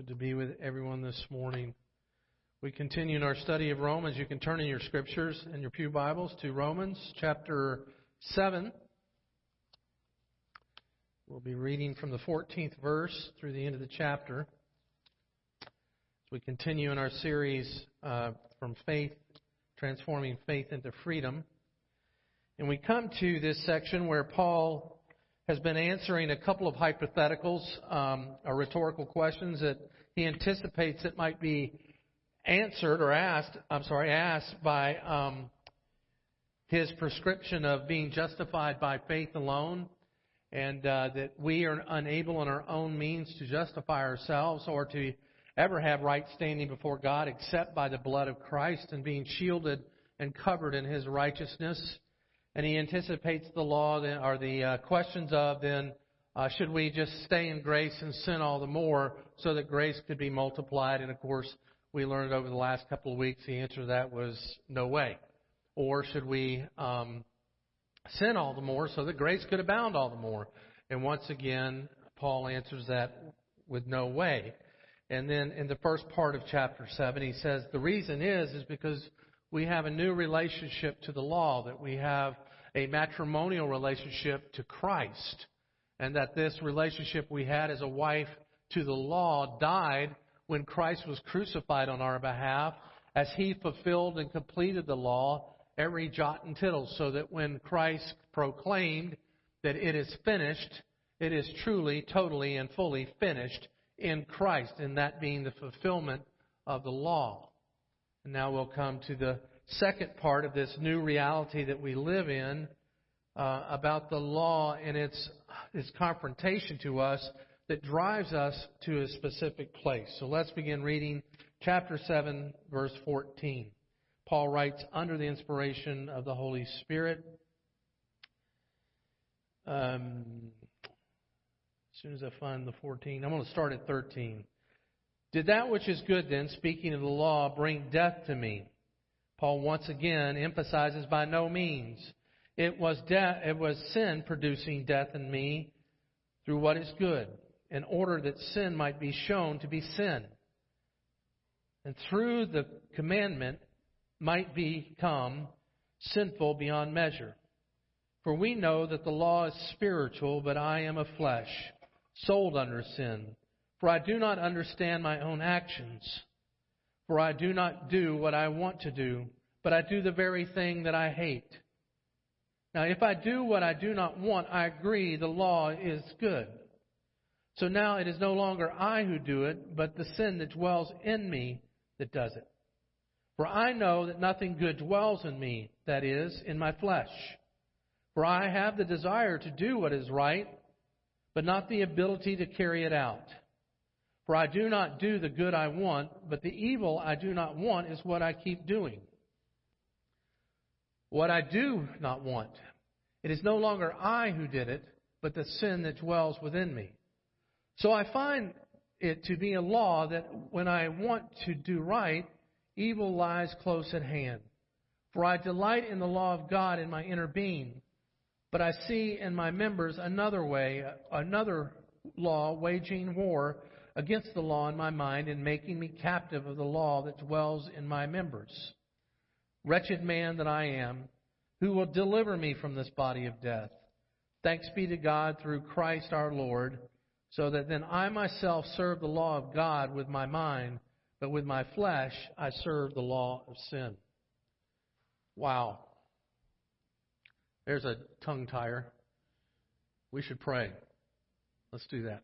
Good to be with everyone this morning. We continue in our study of Romans. You can turn in your scriptures and your Pew Bibles to Romans chapter 7. We'll be reading from the 14th verse through the end of the chapter. As we continue in our series uh, from faith, transforming faith into freedom. And we come to this section where Paul has been answering a couple of hypotheticals um, or rhetorical questions that he anticipates that might be answered or asked. I'm sorry, asked by um, his prescription of being justified by faith alone, and uh, that we are unable in our own means to justify ourselves or to ever have right standing before God except by the blood of Christ and being shielded and covered in His righteousness. And he anticipates the law or the uh, questions of then, uh, should we just stay in grace and sin all the more so that grace could be multiplied? And of course, we learned over the last couple of weeks the answer to that was no way. Or should we um, sin all the more so that grace could abound all the more? And once again, Paul answers that with no way. And then in the first part of chapter 7, he says the reason is, is because we have a new relationship to the law, that we have a matrimonial relationship to Christ, and that this relationship we had as a wife to the law died when Christ was crucified on our behalf, as he fulfilled and completed the law, every jot and tittle, so that when Christ proclaimed that it is finished, it is truly, totally, and fully finished in Christ, and that being the fulfillment of the law. Now we'll come to the second part of this new reality that we live in uh, about the law and its, its confrontation to us that drives us to a specific place. So let's begin reading chapter 7, verse 14. Paul writes, under the inspiration of the Holy Spirit, um, as soon as I find the 14, I'm going to start at 13. Did that which is good then, speaking of the law, bring death to me? Paul once again emphasizes by no means. It was death, it was sin producing death in me through what is good, in order that sin might be shown to be sin. And through the commandment might become sinful beyond measure. For we know that the law is spiritual, but I am of flesh, sold under sin. For I do not understand my own actions. For I do not do what I want to do, but I do the very thing that I hate. Now, if I do what I do not want, I agree the law is good. So now it is no longer I who do it, but the sin that dwells in me that does it. For I know that nothing good dwells in me, that is, in my flesh. For I have the desire to do what is right, but not the ability to carry it out. For I do not do the good I want, but the evil I do not want is what I keep doing. What I do not want, it is no longer I who did it, but the sin that dwells within me. So I find it to be a law that when I want to do right, evil lies close at hand. For I delight in the law of God in my inner being, but I see in my members another way, another law waging war against the law in my mind and making me captive of the law that dwells in my members. Wretched man that I am, who will deliver me from this body of death? Thanks be to God through Christ our Lord, so that then I myself serve the law of God with my mind, but with my flesh I serve the law of sin. Wow. There's a tongue tire. We should pray. Let's do that.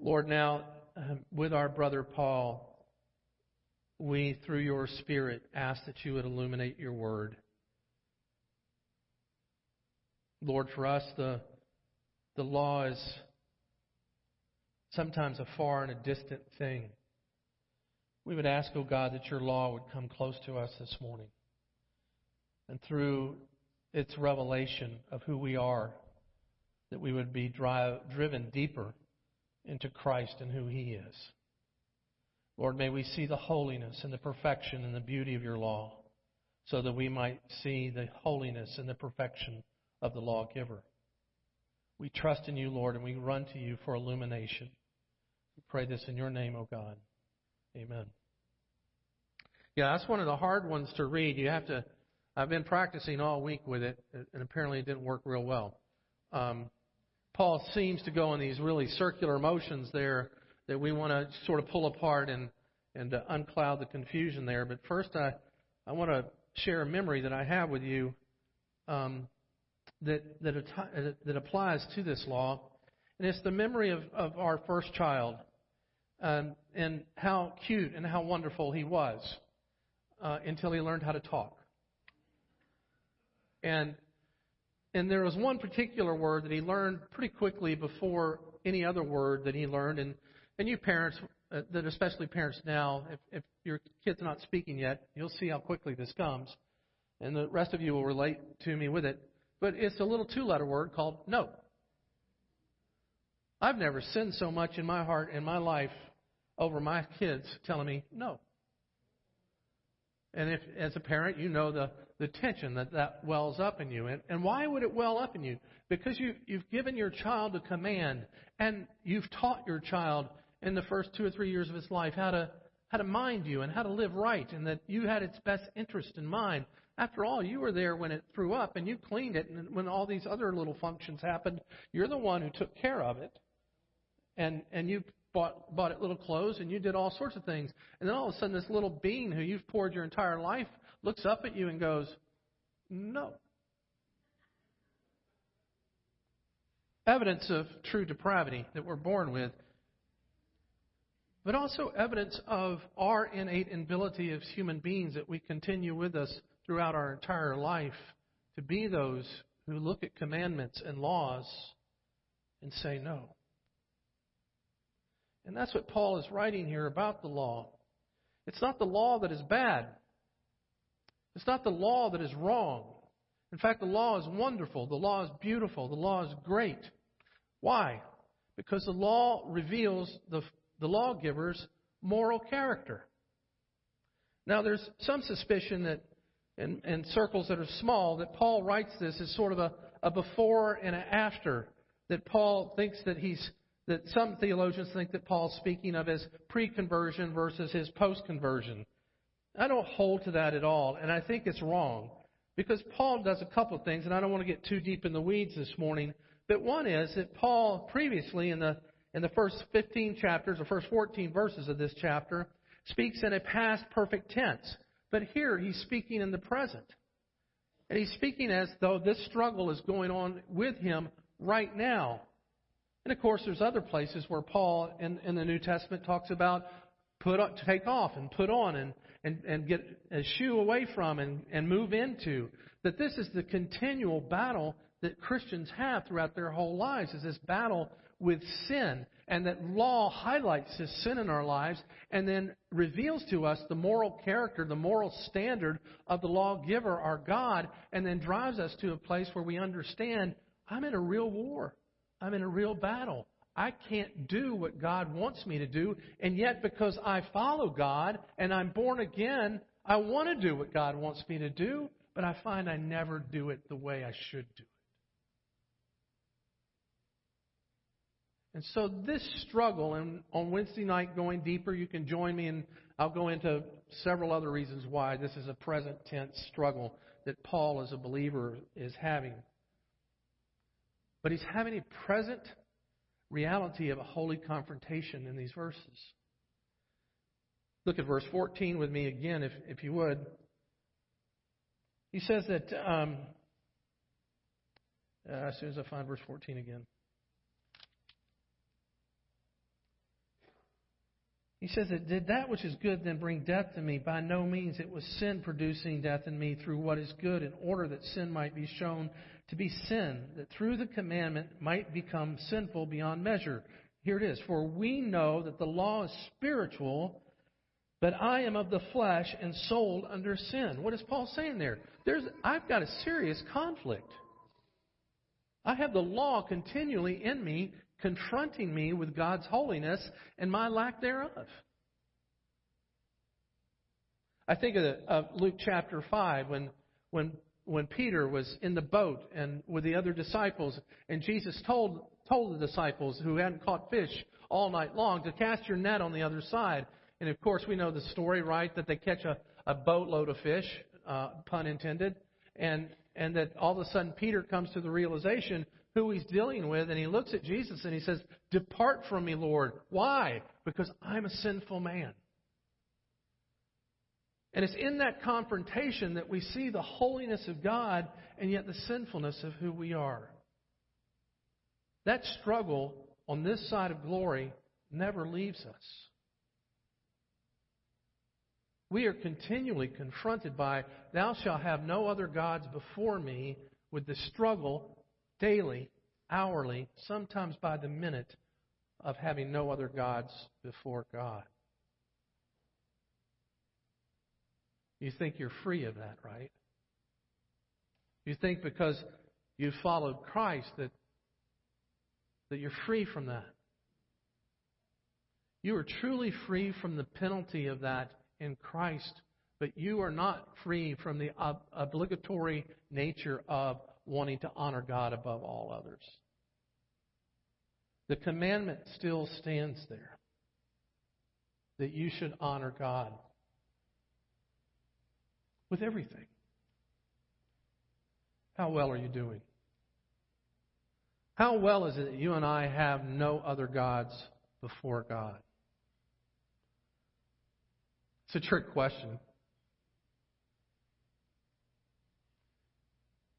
Lord, now um, with our brother Paul, we, through your Spirit, ask that you would illuminate your word. Lord, for us, the, the law is sometimes a far and a distant thing. We would ask, O oh God, that your law would come close to us this morning. And through its revelation of who we are, that we would be drive, driven deeper into Christ and who He is. Lord, may we see the holiness and the perfection and the beauty of your law so that we might see the holiness and the perfection of the lawgiver. We trust in you, Lord, and we run to you for illumination. We pray this in your name, O God. Amen. Yeah, that's one of the hard ones to read. You have to. I've been practicing all week with it, and apparently it didn't work real well. Um, Paul seems to go in these really circular motions there that we want to sort of pull apart and and uh, uncloud the confusion there. But first, I I want to share a memory that I have with you um, that that that applies to this law, and it's the memory of of our first child, um, and how cute and how wonderful he was uh, until he learned how to talk. And and there was one particular word that he learned pretty quickly before any other word that he learned. And and you parents, uh, that especially parents now, if if your kid's not speaking yet, you'll see how quickly this comes, and the rest of you will relate to me with it. But it's a little two-letter word called no. I've never sinned so much in my heart in my life over my kids telling me no. And if, as a parent, you know the, the tension that that wells up in you. And, and why would it well up in you? Because you, you've given your child a command, and you've taught your child in the first two or three years of his life how to, how to mind you and how to live right, and that you had its best interest in mind. After all, you were there when it threw up, and you cleaned it, and when all these other little functions happened, you're the one who took care of it. And, and you bought, bought it little clothes, and you did all sorts of things. And then all of a sudden, this little being who you've poured your entire life looks up at you and goes, No. Evidence of true depravity that we're born with, but also evidence of our innate ability as human beings that we continue with us throughout our entire life to be those who look at commandments and laws and say no. And that's what Paul is writing here about the law. It's not the law that is bad. It's not the law that is wrong. In fact, the law is wonderful. The law is beautiful. The law is great. Why? Because the law reveals the, the lawgiver's moral character. Now, there's some suspicion that, in, in circles that are small, that Paul writes this as sort of a, a before and an after. That Paul thinks that he's that some theologians think that Paul's speaking of as pre conversion versus his post conversion. I don't hold to that at all, and I think it's wrong because Paul does a couple of things, and I don't want to get too deep in the weeds this morning. But one is that Paul previously in the in the first 15 chapters or first 14 verses of this chapter speaks in a past perfect tense. But here he's speaking in the present. And he's speaking as though this struggle is going on with him right now. And of course, there's other places where Paul in, in the New Testament talks about put on, take off and put on and, and, and get a shoe away from and, and move into. That this is the continual battle that Christians have throughout their whole lives is this battle with sin. And that law highlights this sin in our lives and then reveals to us the moral character, the moral standard of the lawgiver, our God, and then drives us to a place where we understand I'm in a real war. I'm in a real battle. I can't do what God wants me to do, and yet because I follow God and I'm born again, I want to do what God wants me to do, but I find I never do it the way I should do it. And so this struggle, and on Wednesday night going deeper, you can join me, and I'll go into several other reasons why this is a present tense struggle that Paul, as a believer, is having. But he's having a present reality of a holy confrontation in these verses. Look at verse 14 with me again, if, if you would. He says that, um, uh, as soon as I find verse 14 again. He says that did that which is good then bring death to me? By no means. It was sin producing death in me through what is good, in order that sin might be shown to be sin, that through the commandment might become sinful beyond measure. Here it is. For we know that the law is spiritual, but I am of the flesh and sold under sin. What is Paul saying there? There's, I've got a serious conflict. I have the law continually in me, confronting me with God's holiness and my lack thereof. I think of, the, of Luke chapter 5 when, when when Peter was in the boat and with the other disciples, and Jesus told told the disciples who hadn't caught fish all night long to cast your net on the other side. And of course, we know the story, right? That they catch a, a boatload of fish, uh, pun intended, and and that all of a sudden Peter comes to the realization who he's dealing with, and he looks at Jesus and he says, "Depart from me, Lord. Why? Because I'm a sinful man." And it's in that confrontation that we see the holiness of God and yet the sinfulness of who we are. That struggle on this side of glory never leaves us. We are continually confronted by, Thou shalt have no other gods before me, with the struggle daily, hourly, sometimes by the minute, of having no other gods before God. You think you're free of that, right? You think because you followed Christ that, that you're free from that. You are truly free from the penalty of that in Christ, but you are not free from the ob- obligatory nature of wanting to honor God above all others. The commandment still stands there that you should honor God with everything. How well are you doing? How well is it that you and I have no other gods before God? It's a trick question.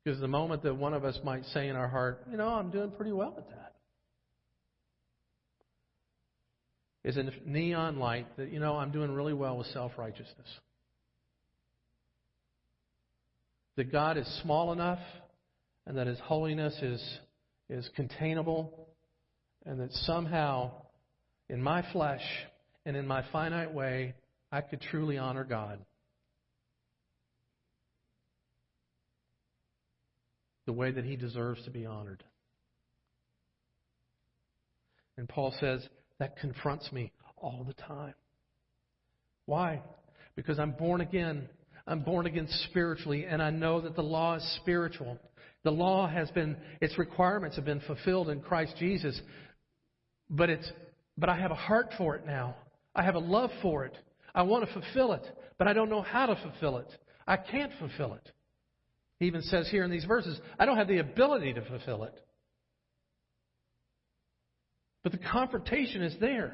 Because the moment that one of us might say in our heart, you know, I'm doing pretty well at that, is a neon light that, you know, I'm doing really well with self righteousness. That God is small enough and that His holiness is, is containable, and that somehow in my flesh and in my finite way, I could truly honor God. The way that He deserves to be honored. And Paul says that confronts me all the time. Why? Because I'm born again I'm born again spiritually, and I know that the law is spiritual. The law has been, its requirements have been fulfilled in Christ Jesus. But it's, but I have a heart for it now. I have a love for it. I want to fulfill it, but I don't know how to fulfill it. I can't fulfill it. He even says here in these verses, I don't have the ability to fulfill it. But the confrontation is there.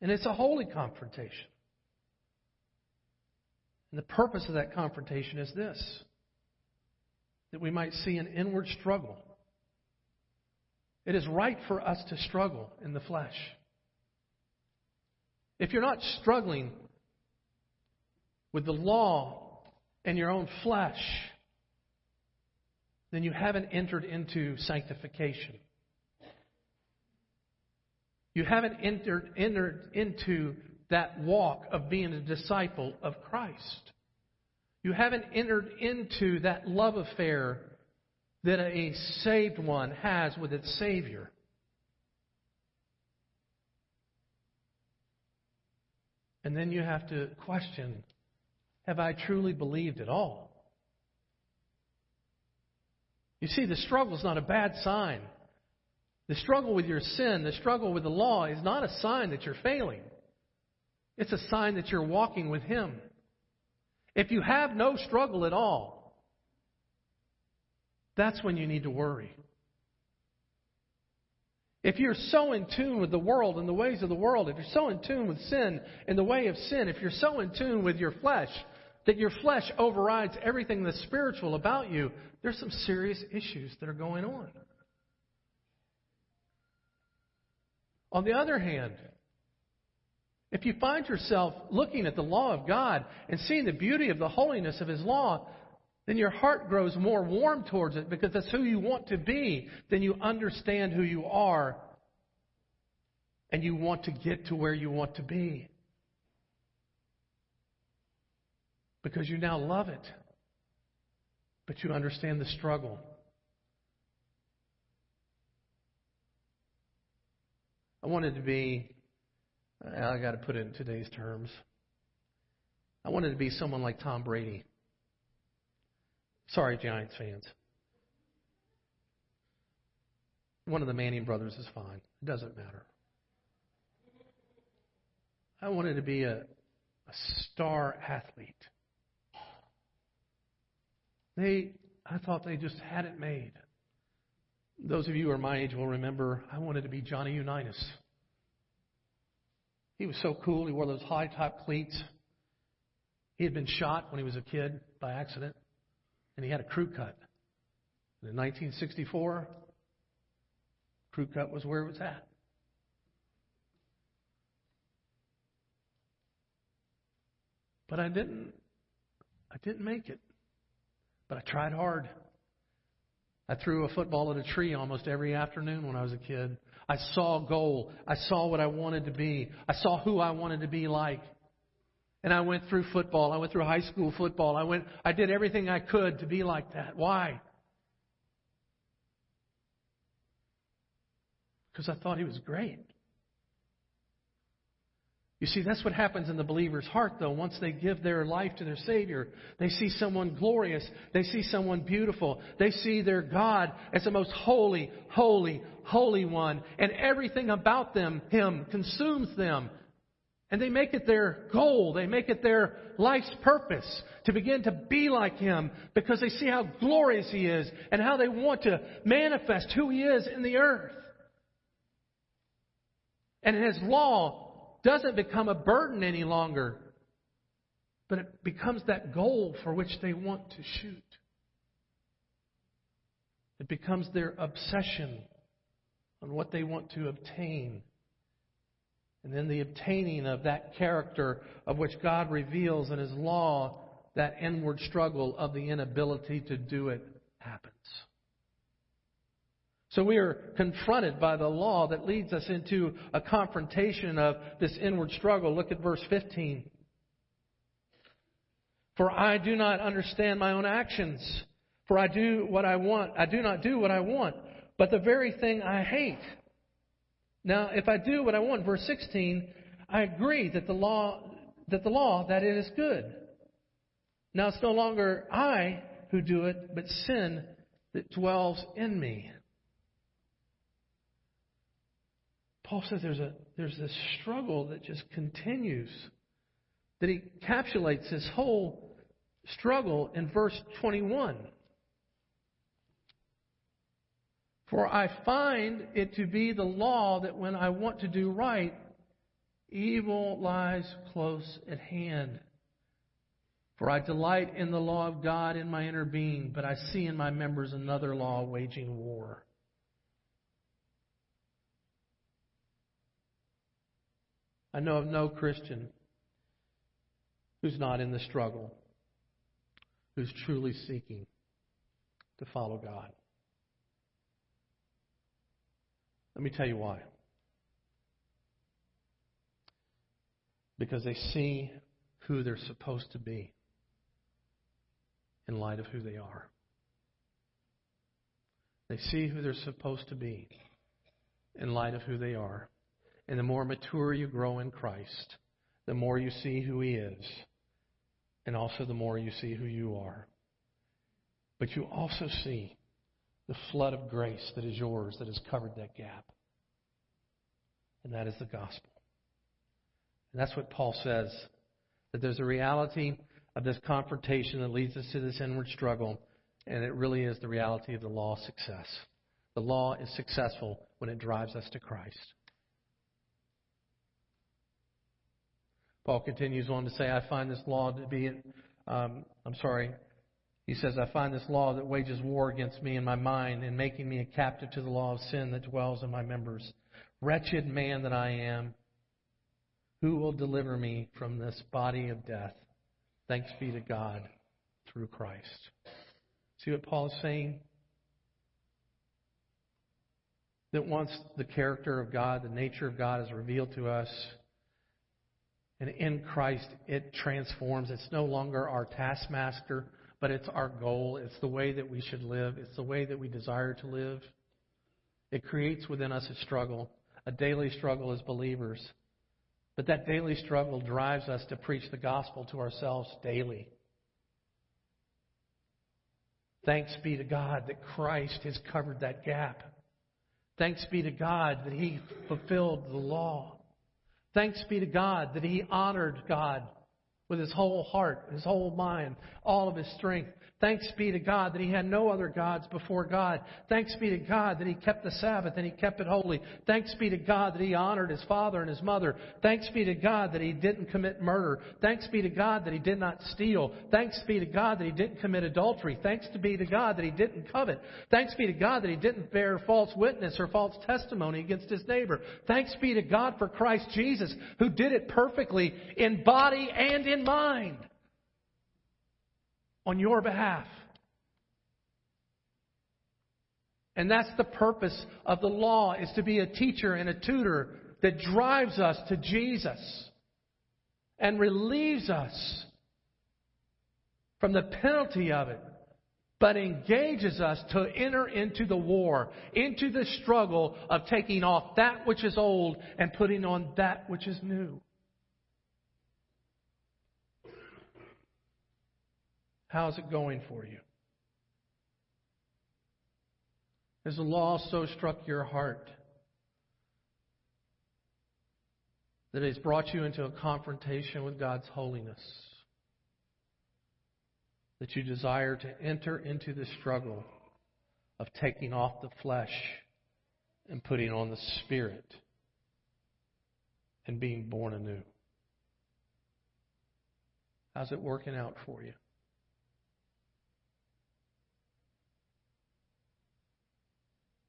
And it's a holy confrontation. And the purpose of that confrontation is this that we might see an inward struggle. It is right for us to struggle in the flesh. If you're not struggling with the law and your own flesh, then you haven't entered into sanctification. You haven't entered, entered into that walk of being a disciple of Christ. You haven't entered into that love affair that a saved one has with its Savior. And then you have to question have I truly believed at all? You see, the struggle is not a bad sign. The struggle with your sin, the struggle with the law, is not a sign that you're failing. It's a sign that you're walking with Him. If you have no struggle at all, that's when you need to worry. If you're so in tune with the world and the ways of the world, if you're so in tune with sin and the way of sin, if you're so in tune with your flesh that your flesh overrides everything that's spiritual about you, there's some serious issues that are going on. On the other hand, if you find yourself looking at the law of God and seeing the beauty of the holiness of His law, then your heart grows more warm towards it because that's who you want to be. Then you understand who you are and you want to get to where you want to be. Because you now love it, but you understand the struggle. I wanted to be I got to put it in today's terms. I wanted to be someone like Tom Brady. Sorry, Giants fans. one of the Manning brothers is fine. It doesn't matter. I wanted to be a, a star athlete. They, I thought they just had it made. Those of you who are my age will remember I wanted to be Johnny Unitas. He was so cool. He wore those high top cleats. He had been shot when he was a kid by accident, and he had a crew cut. And in 1964, crew cut was where it was at. But I didn't I didn't make it. But I tried hard. I threw a football at a tree almost every afternoon when I was a kid. I saw a goal. I saw what I wanted to be. I saw who I wanted to be like. And I went through football. I went through high school football. I went I did everything I could to be like that. Why? Because I thought he was great. You see, that's what happens in the believer's heart, though. Once they give their life to their Savior, they see someone glorious. They see someone beautiful. They see their God as the most holy, holy, holy one. And everything about them, Him, consumes them. And they make it their goal. They make it their life's purpose to begin to be like Him because they see how glorious He is and how they want to manifest who He is in the earth. And His law doesn't become a burden any longer, but it becomes that goal for which they want to shoot. It becomes their obsession on what they want to obtain. And then the obtaining of that character of which God reveals in His law, that inward struggle of the inability to do it happens. So we are confronted by the law that leads us into a confrontation of this inward struggle. Look at verse 15. For I do not understand my own actions. For I do what I want. I do not do what I want, but the very thing I hate. Now, if I do what I want, verse 16, I agree that the law, that the law, that it is good. Now it's no longer I who do it, but sin that dwells in me. Paul says there's a there's this struggle that just continues. That he encapsulates his whole struggle in verse 21. For I find it to be the law that when I want to do right, evil lies close at hand. For I delight in the law of God in my inner being, but I see in my members another law waging war. I know of no Christian who's not in the struggle, who's truly seeking to follow God. Let me tell you why. Because they see who they're supposed to be in light of who they are. They see who they're supposed to be in light of who they are. And the more mature you grow in Christ, the more you see who He is, and also the more you see who you are. But you also see the flood of grace that is yours that has covered that gap. And that is the gospel. And that's what Paul says that there's a reality of this confrontation that leads us to this inward struggle, and it really is the reality of the law of success. The law is successful when it drives us to Christ. Paul continues on to say, I find this law to be, um, I'm sorry, he says, I find this law that wages war against me in my mind and making me a captive to the law of sin that dwells in my members. Wretched man that I am, who will deliver me from this body of death? Thanks be to God through Christ. See what Paul is saying? That once the character of God, the nature of God is revealed to us, and in Christ, it transforms. It's no longer our taskmaster, but it's our goal. It's the way that we should live. It's the way that we desire to live. It creates within us a struggle, a daily struggle as believers. But that daily struggle drives us to preach the gospel to ourselves daily. Thanks be to God that Christ has covered that gap. Thanks be to God that he fulfilled the law. Thanks be to God that he honored God with his whole heart, his whole mind, all of his strength. Thanks be to God that he had no other gods before God. Thanks be to God that he kept the Sabbath and he kept it holy. Thanks be to God that he honored his father and his mother. Thanks be to God that he didn't commit murder. Thanks be to God that he did not steal. Thanks be to God that he didn't commit adultery. Thanks be to God that he didn't covet. Thanks be to God that he didn't bear false witness or false testimony against his neighbor. Thanks be to God for Christ Jesus who did it perfectly in body and in mind on your behalf. And that's the purpose of the law is to be a teacher and a tutor that drives us to Jesus and relieves us from the penalty of it, but engages us to enter into the war, into the struggle of taking off that which is old and putting on that which is new. How's it going for you? Has the law so struck your heart that it's brought you into a confrontation with God's holiness? That you desire to enter into the struggle of taking off the flesh and putting on the spirit and being born anew? How's it working out for you?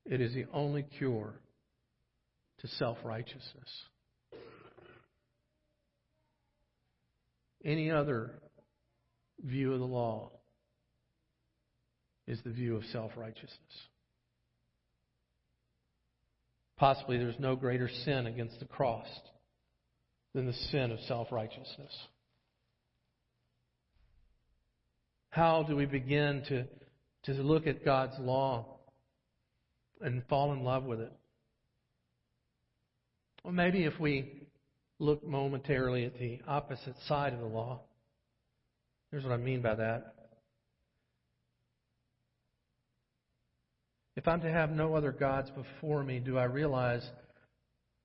It is the only cure to self righteousness. Any other view of the law is the view of self righteousness. Possibly there's no greater sin against the cross than the sin of self righteousness. How do we begin to, to look at God's law and fall in love with it. Well, maybe if we look momentarily at the opposite side of the law, here's what I mean by that. If I'm to have no other gods before me, do I realize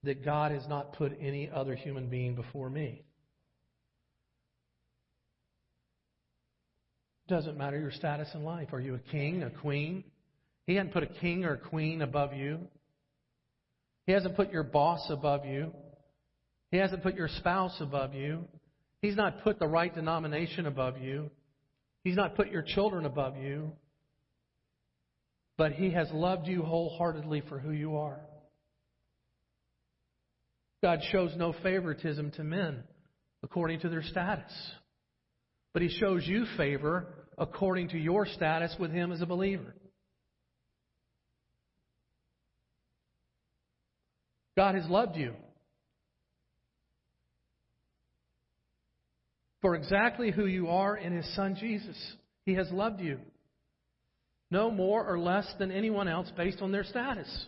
that God has not put any other human being before me? Doesn't matter your status in life. Are you a king, a queen? He hasn't put a king or a queen above you. He hasn't put your boss above you. He hasn't put your spouse above you. He's not put the right denomination above you. He's not put your children above you. But He has loved you wholeheartedly for who you are. God shows no favoritism to men according to their status. But He shows you favor according to your status with Him as a believer. God has loved you. For exactly who you are in His Son Jesus. He has loved you. No more or less than anyone else based on their status.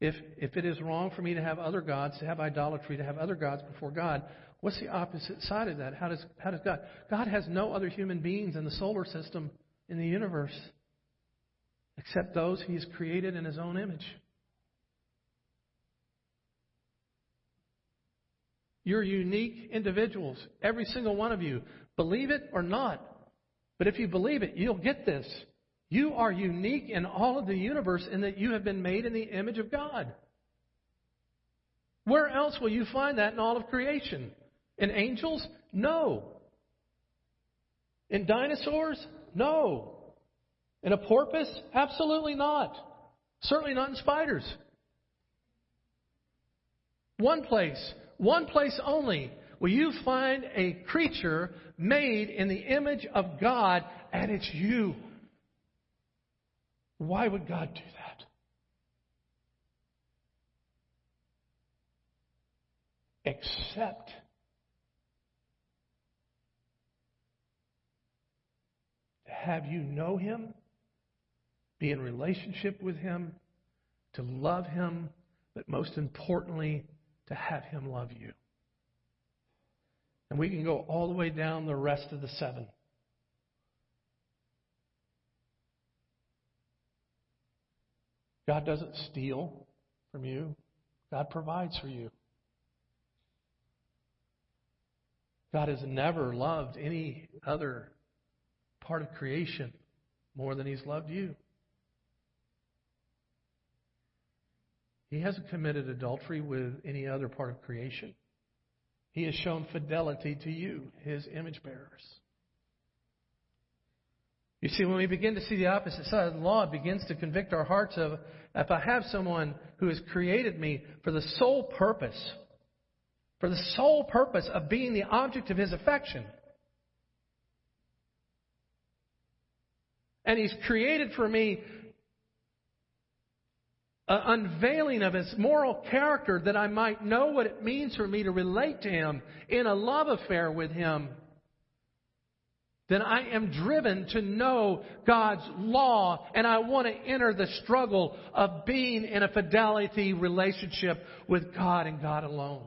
If, if it is wrong for me to have other gods, to have idolatry, to have other gods before God, What's the opposite side of that? How does, how does God? God has no other human beings in the solar system, in the universe, except those He's created in His own image. You're unique individuals, every single one of you. Believe it or not. But if you believe it, you'll get this. You are unique in all of the universe in that you have been made in the image of God. Where else will you find that in all of creation? In angels? No. In dinosaurs? No. In a porpoise? Absolutely not. Certainly not in spiders. One place, one place only, will you find a creature made in the image of God, and it's you. Why would God do that? Except have you know Him, be in relationship with Him, to love Him, but most importantly, to have Him love you. And we can go all the way down the rest of the seven. God doesn't steal from you, God provides for you. God has never loved any other part of creation more than He's loved you. He hasn't committed adultery with any other part of creation. He has shown fidelity to you, His image bearers. You see, when we begin to see the opposite side of the law, it begins to convict our hearts of if I have someone who has created me for the sole purpose, for the sole purpose of being the object of his affection. And he's created for me an unveiling of his moral character that I might know what it means for me to relate to him in a love affair with him then I am driven to know God's law and I want to enter the struggle of being in a fidelity relationship with God and God alone.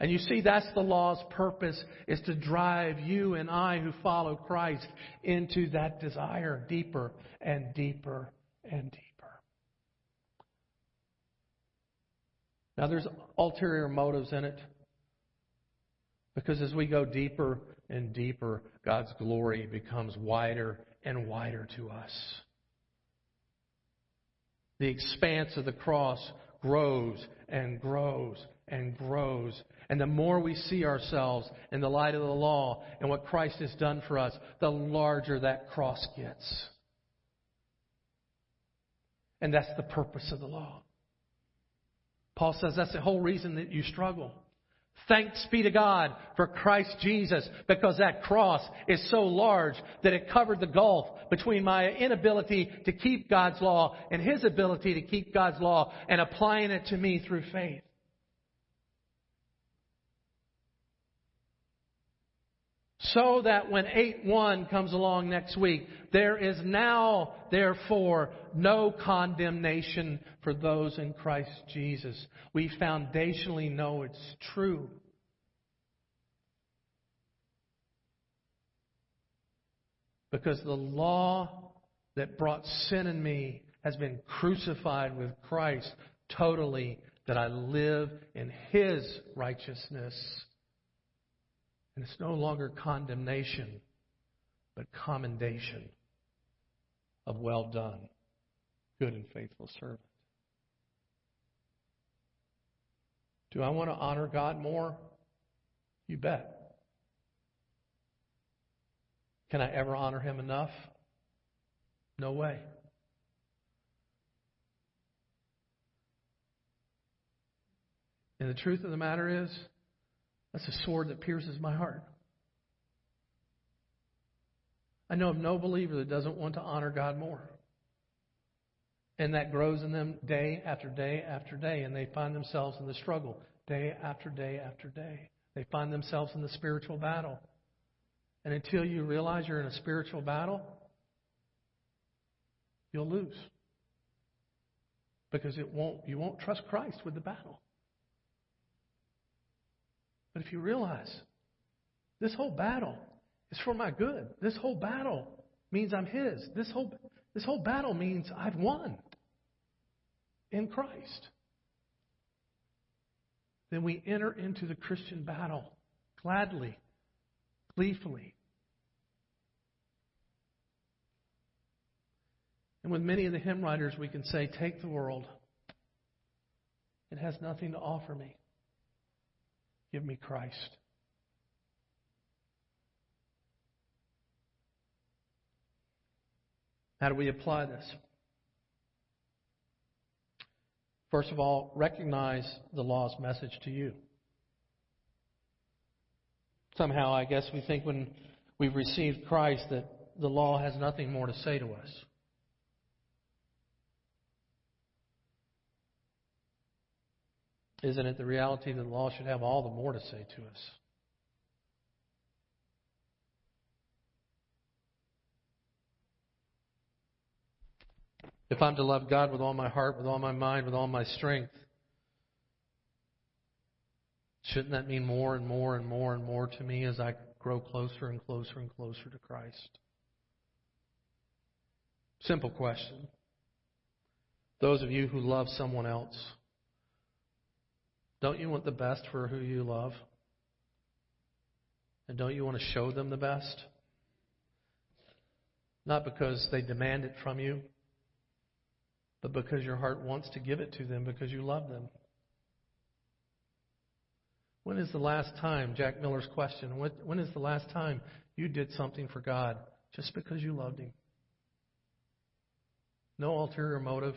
And you see, that's the law's purpose, is to drive you and I who follow Christ into that desire deeper and deeper and deeper. Now there's ulterior motives in it. Because as we go deeper and deeper, God's glory becomes wider and wider to us. The expanse of the cross grows and grows and grows. And the more we see ourselves in the light of the law and what Christ has done for us, the larger that cross gets. And that's the purpose of the law. Paul says that's the whole reason that you struggle. Thanks be to God for Christ Jesus because that cross is so large that it covered the gulf between my inability to keep God's law and His ability to keep God's law and applying it to me through faith. So that when 8 1 comes along next week, there is now, therefore, no condemnation for those in Christ Jesus. We foundationally know it's true. Because the law that brought sin in me has been crucified with Christ totally, that I live in His righteousness and it's no longer condemnation, but commendation of well done, good and faithful servant. Do I want to honor God more? You bet. Can I ever honor Him enough? No way. And the truth of the matter is, that's a sword that pierces my heart. I know of no believer that doesn't want to honor God more. And that grows in them day after day after day, and they find themselves in the struggle day after day after day. They find themselves in the spiritual battle. And until you realize you're in a spiritual battle, you'll lose. Because it won't, you won't trust Christ with the battle. But if you realize this whole battle is for my good, this whole battle means I'm His. This whole, this whole battle means I've won in Christ. Then we enter into the Christian battle gladly, gleefully. And with many of the hymn writers, we can say, Take the world. It has nothing to offer me. Give me Christ. How do we apply this? First of all, recognize the law's message to you. Somehow, I guess we think when we've received Christ that the law has nothing more to say to us. Isn't it the reality that the law should have all the more to say to us? If I'm to love God with all my heart, with all my mind, with all my strength, Shouldn't that mean more and more and more and more to me as I grow closer and closer and closer to Christ? Simple question. Those of you who love someone else, don't you want the best for who you love? And don't you want to show them the best? Not because they demand it from you, but because your heart wants to give it to them because you love them. When is the last time, Jack Miller's question, when is the last time you did something for God just because you loved Him? No ulterior motive.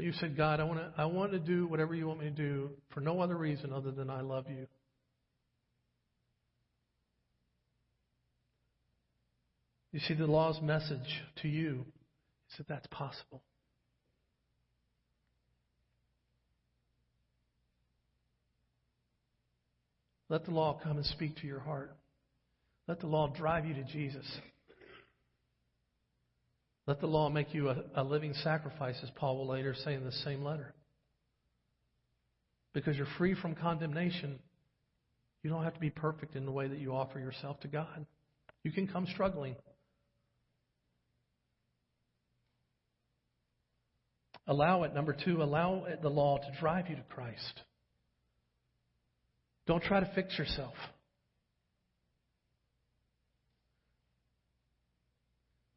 But you said, God, I want to, I want to do whatever you want me to do for no other reason other than I love you. You see, the law's message to you is that that's possible. Let the law come and speak to your heart. Let the law drive you to Jesus. Let the law make you a, a living sacrifice, as Paul will later say in the same letter. Because you're free from condemnation, you don't have to be perfect in the way that you offer yourself to God. You can come struggling. Allow it, number two, allow the law to drive you to Christ. Don't try to fix yourself.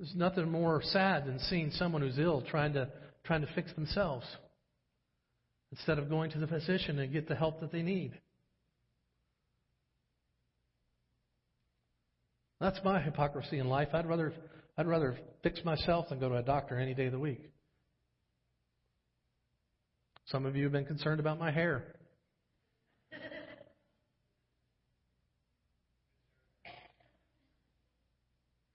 There's nothing more sad than seeing someone who's ill trying to trying to fix themselves instead of going to the physician and get the help that they need. That's my hypocrisy in life. I'd rather I'd rather fix myself than go to a doctor any day of the week. Some of you have been concerned about my hair.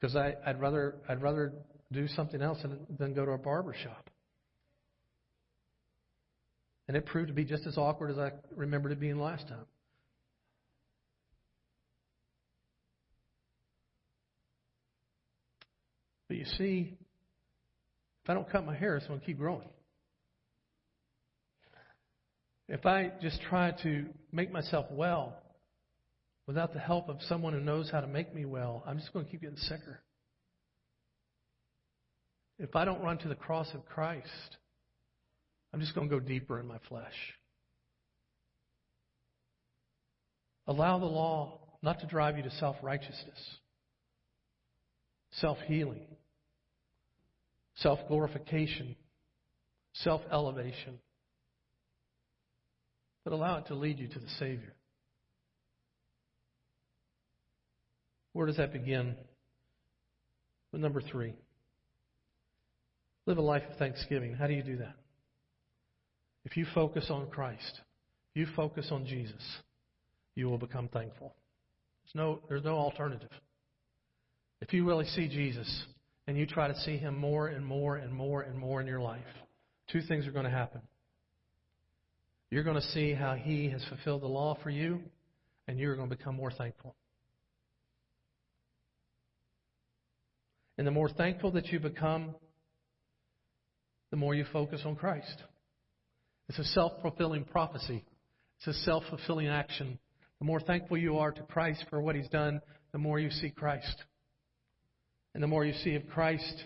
Because I'd rather I'd rather do something else than, than go to a barber shop. And it proved to be just as awkward as I remembered it being last time. But you see, if I don't cut my hair, it's going to keep growing. If I just try to make myself well without the help of someone who knows how to make me well, I'm just going to keep getting sicker. If I don't run to the cross of Christ, I'm just going to go deeper in my flesh. Allow the law not to drive you to self righteousness, self healing, self glorification, self elevation but allow it to lead you to the Savior. Where does that begin? With number three. Live a life of thanksgiving. How do you do that? If you focus on Christ, you focus on Jesus, you will become thankful. There's no, there's no alternative. If you really see Jesus and you try to see him more and more and more and more in your life, two things are going to happen. You're going to see how He has fulfilled the law for you, and you're going to become more thankful. And the more thankful that you become, the more you focus on Christ. It's a self fulfilling prophecy, it's a self fulfilling action. The more thankful you are to Christ for what He's done, the more you see Christ. And the more you see of Christ,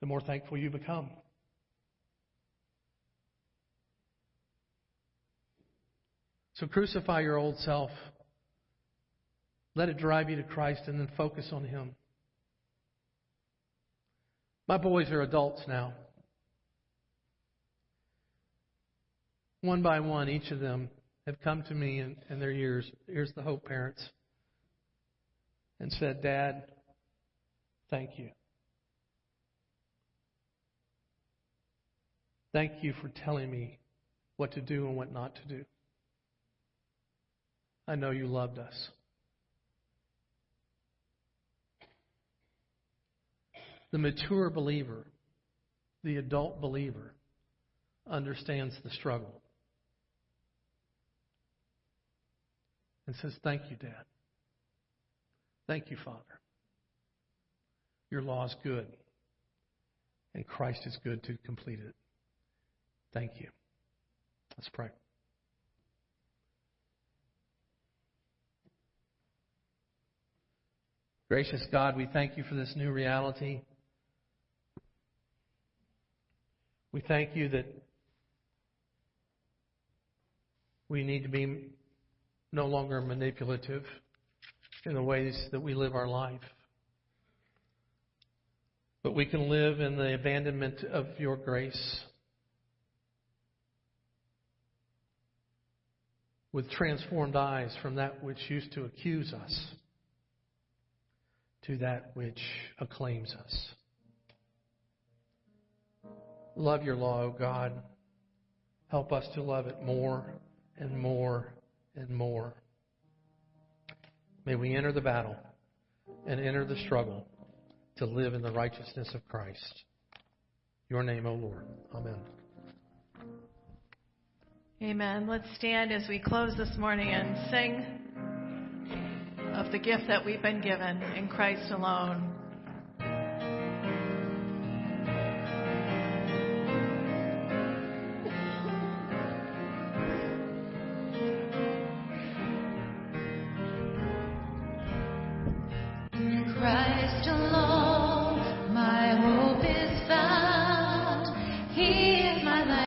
the more thankful you become. So crucify your old self. Let it drive you to Christ and then focus on Him. My boys are adults now. One by one, each of them have come to me in, in their years. Here's the Hope parents. And said, Dad, thank you. Thank you for telling me what to do and what not to do. I know you loved us. The mature believer, the adult believer, understands the struggle and says, Thank you, Dad. Thank you, Father. Your law is good, and Christ is good to complete it. Thank you. Let's pray. Gracious God, we thank you for this new reality. We thank you that we need to be no longer manipulative in the ways that we live our life. But we can live in the abandonment of your grace with transformed eyes from that which used to accuse us to that which acclaims us. Love your law, O God. Help us to love it more and more and more. May we enter the battle and enter the struggle to live in the righteousness of Christ. Your name, O Lord. Amen. Amen. Let's stand as we close this morning and sing of the gift that we've been given in Christ alone.